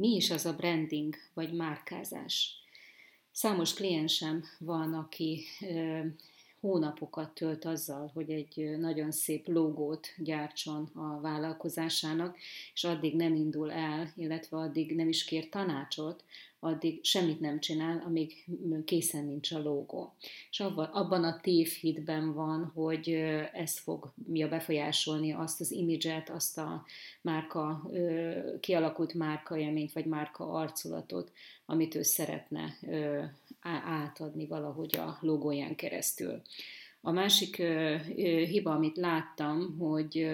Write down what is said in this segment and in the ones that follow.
Mi is az a branding vagy márkázás? Számos kliensem van, aki hónapokat tölt azzal, hogy egy nagyon szép logót gyártson a vállalkozásának, és addig nem indul el, illetve addig nem is kér tanácsot, addig semmit nem csinál, amíg készen nincs a logó. És abban a tévhitben van, hogy ez fogja befolyásolni azt az imidzset, azt a márka, kialakult márkaélményt, vagy márka arculatot, amit ő szeretne átadni valahogy a logóján keresztül. A másik hiba, amit láttam, hogy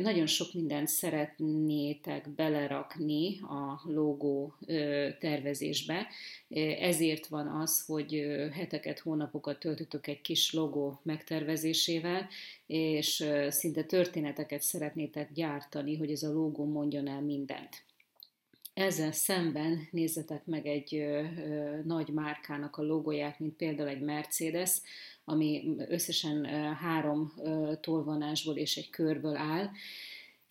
nagyon sok mindent szeretnétek belerakni a logó tervezésbe, ezért van az, hogy heteket, hónapokat töltötök egy kis logó megtervezésével, és szinte történeteket szeretnétek gyártani, hogy ez a logó mondjon el mindent. Ezzel szemben nézzetek meg egy nagy márkának a logóját, mint például egy Mercedes, ami összesen három tolvonásból és egy körből áll,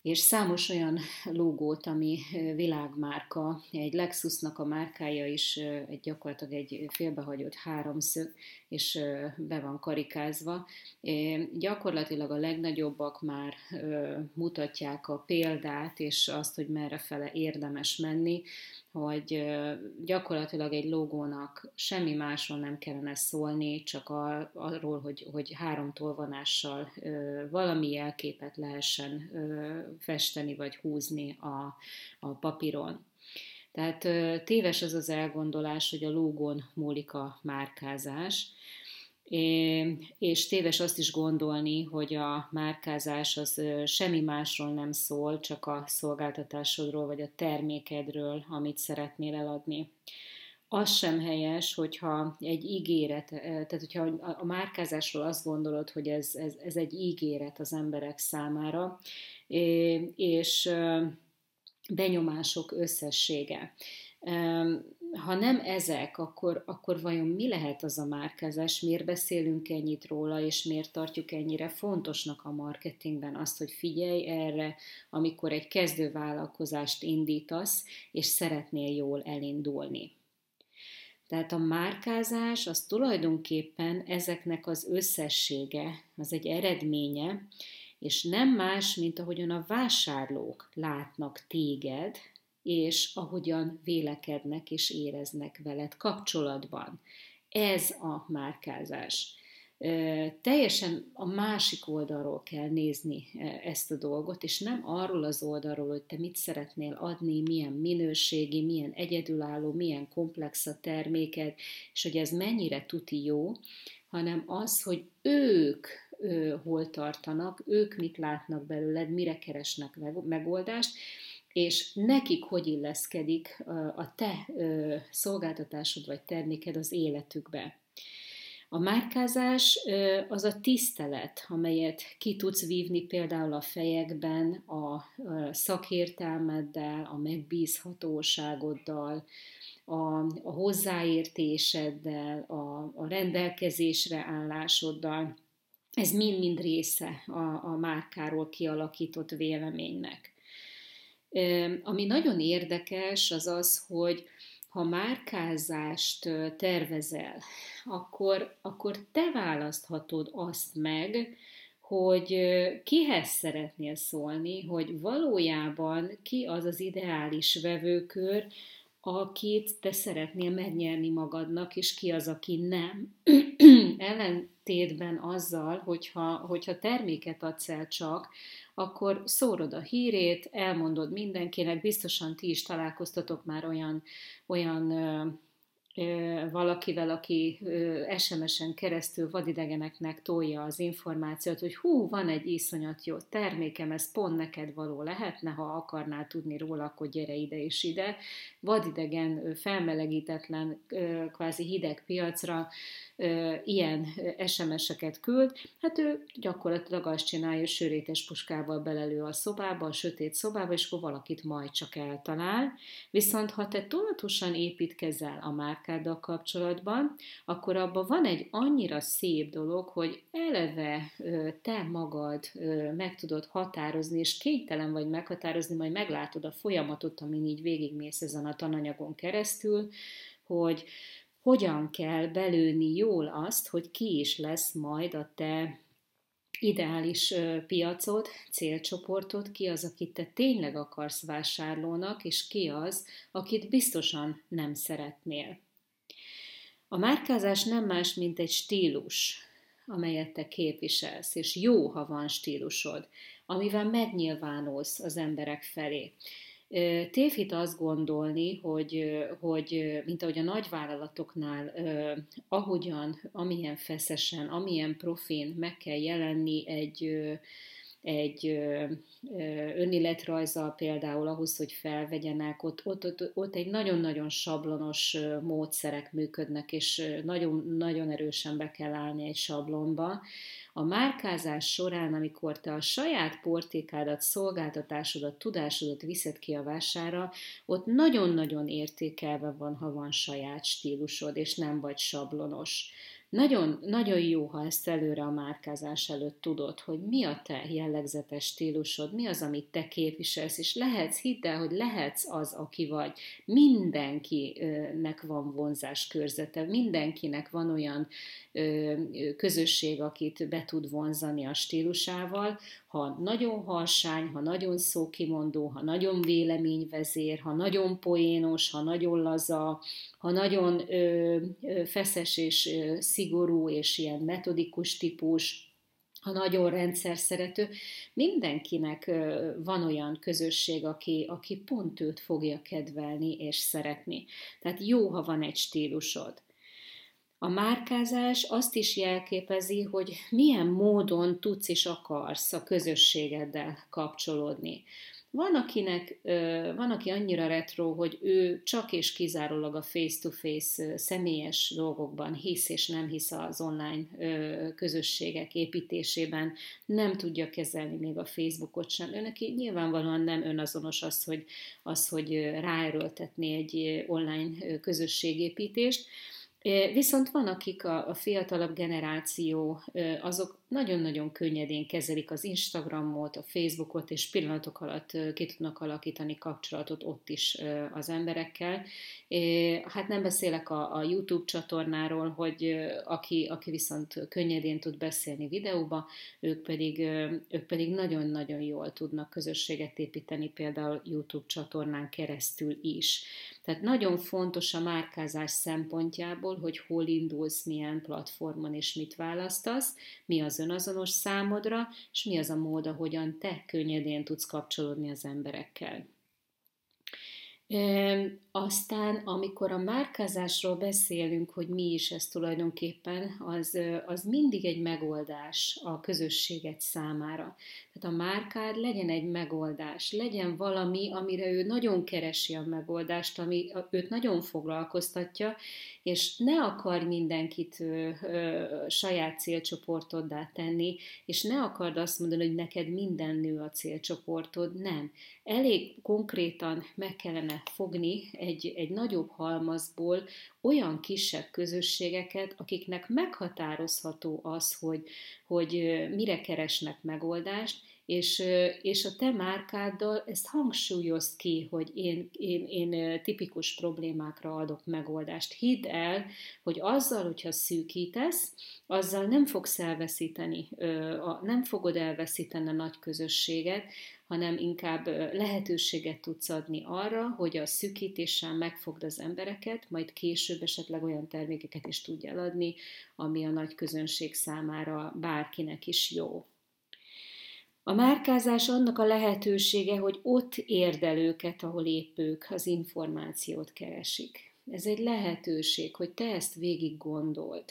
és számos olyan logót, ami világmárka, egy Lexusnak a márkája is egy gyakorlatilag egy félbehagyott háromszög, és be van karikázva. Gyakorlatilag a legnagyobbak már mutatják a példát, és azt, hogy merre fele érdemes menni, hogy gyakorlatilag egy logónak semmi másról nem kellene szólni, csak arról, hogy, hogy három tolvonással valami jelképet lehessen festeni vagy húzni a, a papíron. Tehát téves az az elgondolás, hogy a logón múlik a márkázás, és téves azt is gondolni, hogy a márkázás az semmi másról nem szól, csak a szolgáltatásodról vagy a termékedről, amit szeretnél eladni. Az sem helyes, hogyha egy ígéret, tehát hogyha a márkázásról azt gondolod, hogy ez, ez, ez egy ígéret az emberek számára, és benyomások összessége ha nem ezek, akkor, akkor vajon mi lehet az a márkázás, miért beszélünk ennyit róla, és miért tartjuk ennyire fontosnak a marketingben azt, hogy figyelj erre, amikor egy kezdővállalkozást indítasz, és szeretnél jól elindulni. Tehát a márkázás az tulajdonképpen ezeknek az összessége, az egy eredménye, és nem más, mint ahogyan a vásárlók látnak téged, és ahogyan vélekednek és éreznek veled kapcsolatban. Ez a márkázás. Teljesen a másik oldalról kell nézni ezt a dolgot, és nem arról az oldalról, hogy te mit szeretnél adni, milyen minőségi, milyen egyedülálló, milyen komplex a terméked, és hogy ez mennyire tuti jó, hanem az, hogy ők hol tartanak, ők mit látnak belőled, mire keresnek megoldást, és nekik hogy illeszkedik a te szolgáltatásod vagy terméked az életükbe. A márkázás az a tisztelet, amelyet ki tudsz vívni például a fejekben, a szakértelmeddel, a megbízhatóságoddal, a, a hozzáértéseddel, a, a rendelkezésre állásoddal. Ez mind-mind része a, a márkáról kialakított véleménynek. Ami nagyon érdekes, az az, hogy ha márkázást tervezel, akkor, akkor te választhatod azt meg, hogy kihez szeretnél szólni, hogy valójában ki az az ideális vevőkör, akit te szeretnél megnyerni magadnak, és ki az, aki nem. Ellentétben azzal, hogyha, hogyha terméket adsz el csak, akkor szórod a hírét, elmondod mindenkinek, biztosan ti is találkoztatok már olyan, olyan valakivel, aki SMS-en keresztül vadidegeneknek tolja az információt, hogy hú, van egy iszonyat jó termékem, ez pont neked való lehetne, ha akarnál tudni róla, akkor gyere ide és ide. Vadidegen, felmelegítetlen, kvázi hideg piacra ilyen SMS-eket küld, hát ő gyakorlatilag azt csinálja, sörétes puskával belelő a szobába, a sötét szobába, és akkor valakit majd csak eltalál. Viszont ha te tudatosan építkezel a már márkáddal kapcsolatban, akkor abban van egy annyira szép dolog, hogy eleve te magad meg tudod határozni, és kénytelen vagy meghatározni, majd meglátod a folyamatot, amin így végigmész ezen a tananyagon keresztül, hogy hogyan kell belőni jól azt, hogy ki is lesz majd a te ideális piacot, célcsoportot, ki az, akit te tényleg akarsz vásárlónak, és ki az, akit biztosan nem szeretnél. A márkázás nem más, mint egy stílus, amelyet te képviselsz, és jó, ha van stílusod, amivel megnyilvánulsz az emberek felé. Tévhit azt gondolni, hogy, hogy mint ahogy a nagyvállalatoknál, ahogyan, amilyen feszesen, amilyen profin meg kell jelenni egy, egy önéletrajzzal például ahhoz, hogy felvegyenek, ott, ott, ott, ott egy nagyon-nagyon sablonos módszerek működnek, és nagyon, nagyon erősen be kell állni egy sablonba, a márkázás során, amikor te a saját portékádat, szolgáltatásodat, tudásodat viszed ki a vására, ott nagyon-nagyon értékelve van, ha van saját stílusod, és nem vagy sablonos. Nagyon, nagyon jó, ha ezt előre a márkázás előtt tudod, hogy mi a te jellegzetes stílusod, mi az, amit te képviselsz, és lehetsz, hidd el, hogy lehetsz az, aki vagy. Mindenkinek van vonzás körzete, mindenkinek van olyan közösség, akit be tud vonzani a stílusával, ha nagyon harsány, ha nagyon szókimondó, ha nagyon véleményvezér, ha nagyon poénos, ha nagyon laza, ha nagyon ö, ö, feszes és ö, szigorú és ilyen metodikus típus, ha nagyon rendszer szerető, mindenkinek van olyan közösség, aki, aki pont őt fogja kedvelni és szeretni. Tehát jó, ha van egy stílusod. A márkázás azt is jelképezi, hogy milyen módon tudsz és akarsz a közösségeddel kapcsolódni. Van, akinek, van, aki annyira retro, hogy ő csak és kizárólag a face-to-face személyes dolgokban hisz és nem hisz az online közösségek építésében, nem tudja kezelni még a Facebookot sem. Őnek nyilvánvalóan nem önazonos az, hogy, az, hogy ráerőltetni egy online közösségépítést, Viszont van, akik a, a fiatalabb generáció, azok nagyon-nagyon könnyedén kezelik az Instagramot, a Facebookot, és pillanatok alatt ki tudnak alakítani kapcsolatot ott is az emberekkel. Hát nem beszélek a, YouTube csatornáról, hogy aki, aki viszont könnyedén tud beszélni videóba, ők pedig, ők pedig nagyon-nagyon jól tudnak közösséget építeni, például YouTube csatornán keresztül is. Tehát nagyon fontos a márkázás szempontjából, hogy hol indulsz, milyen platformon és mit választasz, mi az önazonos számodra, és mi az a mód, ahogyan te könnyedén tudsz kapcsolódni az emberekkel. Aztán, amikor a márkázásról beszélünk, hogy mi is ez tulajdonképpen, az, az mindig egy megoldás a közösséget számára. Tehát a márkád legyen egy megoldás, legyen valami, amire ő nagyon keresi a megoldást, ami őt nagyon foglalkoztatja, és ne akar mindenkit ö, ö, saját célcsoportoddá tenni, és ne akard azt mondani, hogy neked minden nő a célcsoportod, nem. Elég konkrétan meg kellene fogni egy, egy nagyobb halmazból olyan kisebb közösségeket, akiknek meghatározható az, hogy, hogy mire keresnek megoldást, és, és a te márkáddal ezt hangsúlyozt ki, hogy én, én, én tipikus problémákra adok megoldást. Hidd el, hogy azzal, hogyha szűkítesz, azzal nem fogsz elveszíteni, nem fogod elveszíteni a nagy közösséget, hanem inkább lehetőséget tudsz adni arra, hogy a szűkítéssel megfogd az embereket, majd később esetleg olyan termékeket is tudj eladni, ami a nagy közönség számára bárkinek is jó. A márkázás annak a lehetősége, hogy ott érdel őket, ahol épp ők az információt keresik. Ez egy lehetőség, hogy te ezt végig gondold,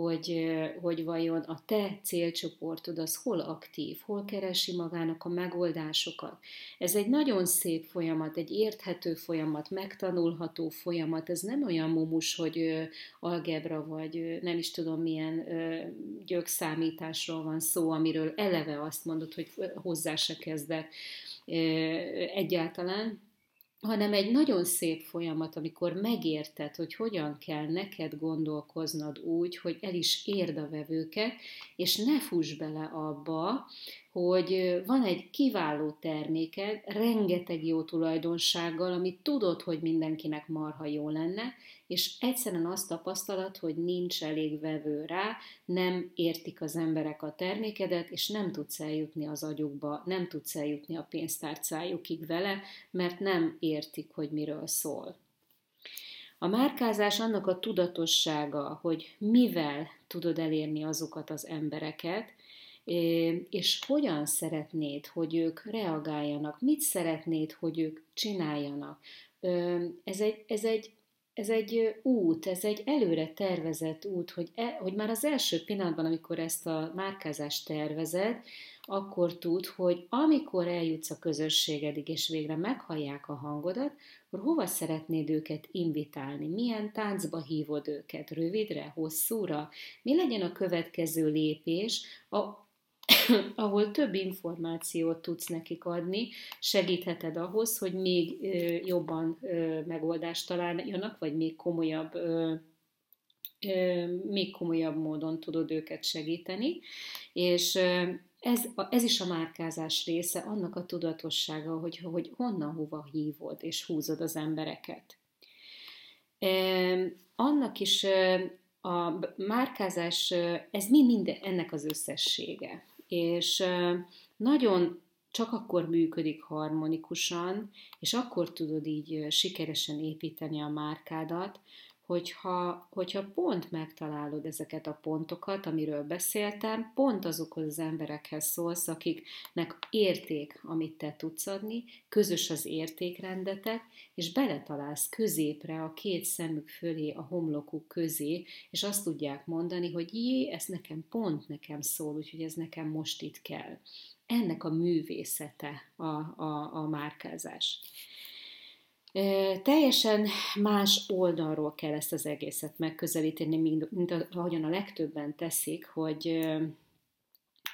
hogy, hogy vajon a te célcsoportod az hol aktív, hol keresi magának a megoldásokat. Ez egy nagyon szép folyamat, egy érthető folyamat, megtanulható folyamat. Ez nem olyan mumus, hogy algebra vagy nem is tudom milyen gyökszámításról van szó, amiről eleve azt mondod, hogy hozzá se kezdett egyáltalán, hanem egy nagyon szép folyamat, amikor megérted, hogy hogyan kell neked gondolkoznod úgy, hogy el is érd a vevőket, és ne fuss bele abba, hogy van egy kiváló terméked, rengeteg jó tulajdonsággal, amit tudod, hogy mindenkinek marha jó lenne, és egyszerűen azt tapasztalat, hogy nincs elég vevő rá, nem értik az emberek a termékedet, és nem tudsz eljutni az agyukba, nem tudsz eljutni a pénztárcájukig vele, mert nem értik, hogy miről szól. A márkázás annak a tudatossága, hogy mivel tudod elérni azokat az embereket, és hogyan szeretnéd, hogy ők reagáljanak, mit szeretnéd, hogy ők csináljanak. Ez egy, ez egy ez egy út, ez egy előre tervezett út, hogy, e, hogy már az első pillanatban, amikor ezt a márkázást tervezed, akkor tud, hogy amikor eljutsz a közösségedig, és végre meghallják a hangodat, akkor hova szeretnéd őket invitálni? Milyen táncba hívod őket? Rövidre, hosszúra? Mi legyen a következő lépés, a, ahol több információt tudsz nekik adni, segítheted ahhoz, hogy még jobban megoldást találjanak, vagy még komolyabb még komolyabb módon tudod őket segíteni, és ez, ez is a márkázás része, annak a tudatossága, hogy, hogy honnan, hova hívod és húzod az embereket. Annak is a márkázás, ez mi minden, ennek az összessége és nagyon csak akkor működik harmonikusan, és akkor tudod így sikeresen építeni a márkádat, hogyha, hogyha pont megtalálod ezeket a pontokat, amiről beszéltem, pont azokhoz az emberekhez szólsz, akiknek érték, amit te tudsz adni, közös az értékrendetek, és beletalálsz középre, a két szemük fölé, a homlokuk közé, és azt tudják mondani, hogy jé, ez nekem pont nekem szól, úgyhogy ez nekem most itt kell. Ennek a művészete a, a, a márkázás. Teljesen más oldalról kell ezt az egészet megközelíteni, mint, mint ahogyan a legtöbben teszik, hogy,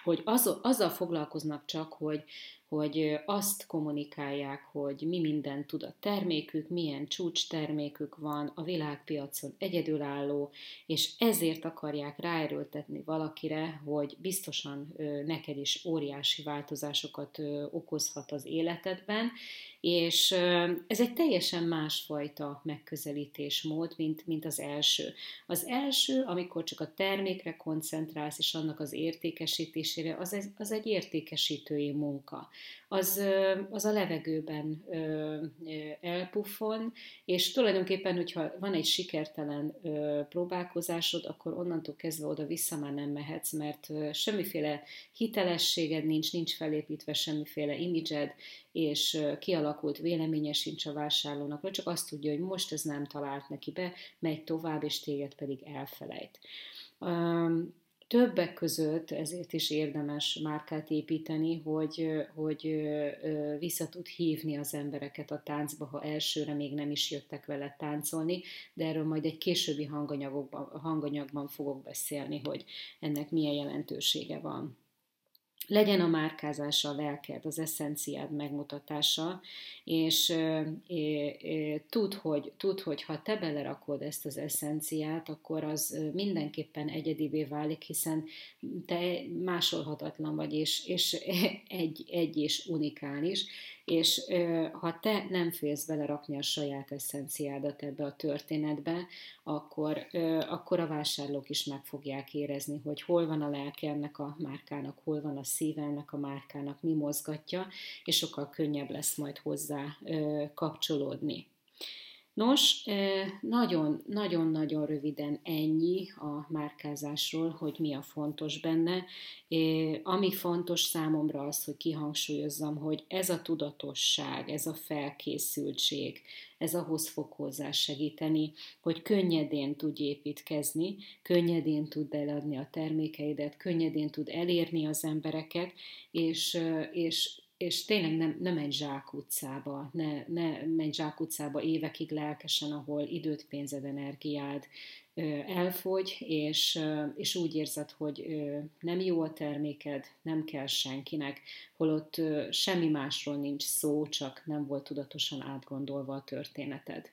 hogy az, azzal foglalkoznak csak, hogy hogy azt kommunikálják, hogy mi minden tud a termékük, milyen csúcs termékük van, a világpiacon egyedülálló, és ezért akarják ráerőltetni valakire, hogy biztosan neked is óriási változásokat okozhat az életedben, és ez egy teljesen másfajta megközelítésmód, mint, mint az első. Az első, amikor csak a termékre koncentrálsz, és annak az értékesítésére, az, egy, az egy értékesítői munka az, az a levegőben elpuffon, és tulajdonképpen, hogyha van egy sikertelen próbálkozásod, akkor onnantól kezdve oda vissza már nem mehetsz, mert semmiféle hitelességed nincs, nincs felépítve semmiféle imidzsed, és kialakult véleménye sincs a vásárlónak, vagy csak azt tudja, hogy most ez nem talált neki be, megy tovább, és téged pedig elfelejt. Többek között ezért is érdemes márkát építeni, hogy, hogy vissza tud hívni az embereket a táncba, ha elsőre még nem is jöttek vele táncolni, de erről majd egy későbbi hanganyagban fogok beszélni, hogy ennek milyen jelentősége van legyen a márkázása a lelked, az eszenciád megmutatása, és e, e, tud, hogy, tud, hogy ha te belerakod ezt az eszenciát, akkor az mindenképpen egyedivé válik, hiszen te másolhatatlan vagy, és, és egy, egy és unikális, és ha te nem félsz belerakni a saját eszenciádat ebbe a történetbe, akkor, akkor a vásárlók is meg fogják érezni, hogy hol van a lelke ennek a márkának, hol van a szíve ennek a márkának, mi mozgatja, és sokkal könnyebb lesz majd hozzá kapcsolódni. Nos, nagyon-nagyon-nagyon röviden ennyi a márkázásról, hogy mi a fontos benne. Ami fontos számomra az, hogy kihangsúlyozzam, hogy ez a tudatosság, ez a felkészültség, ez ahhoz fog hozzá segíteni, hogy könnyedén tud építkezni, könnyedén tud eladni a termékeidet, könnyedén tud elérni az embereket, és, és és tényleg nem, nem egy zsákutcába, ne, ne menj zsákutcába évekig lelkesen, ahol időt, pénzed, energiád elfogy, és, és úgy érzed, hogy nem jó a terméked, nem kell senkinek, holott semmi másról nincs szó, csak nem volt tudatosan átgondolva a történeted.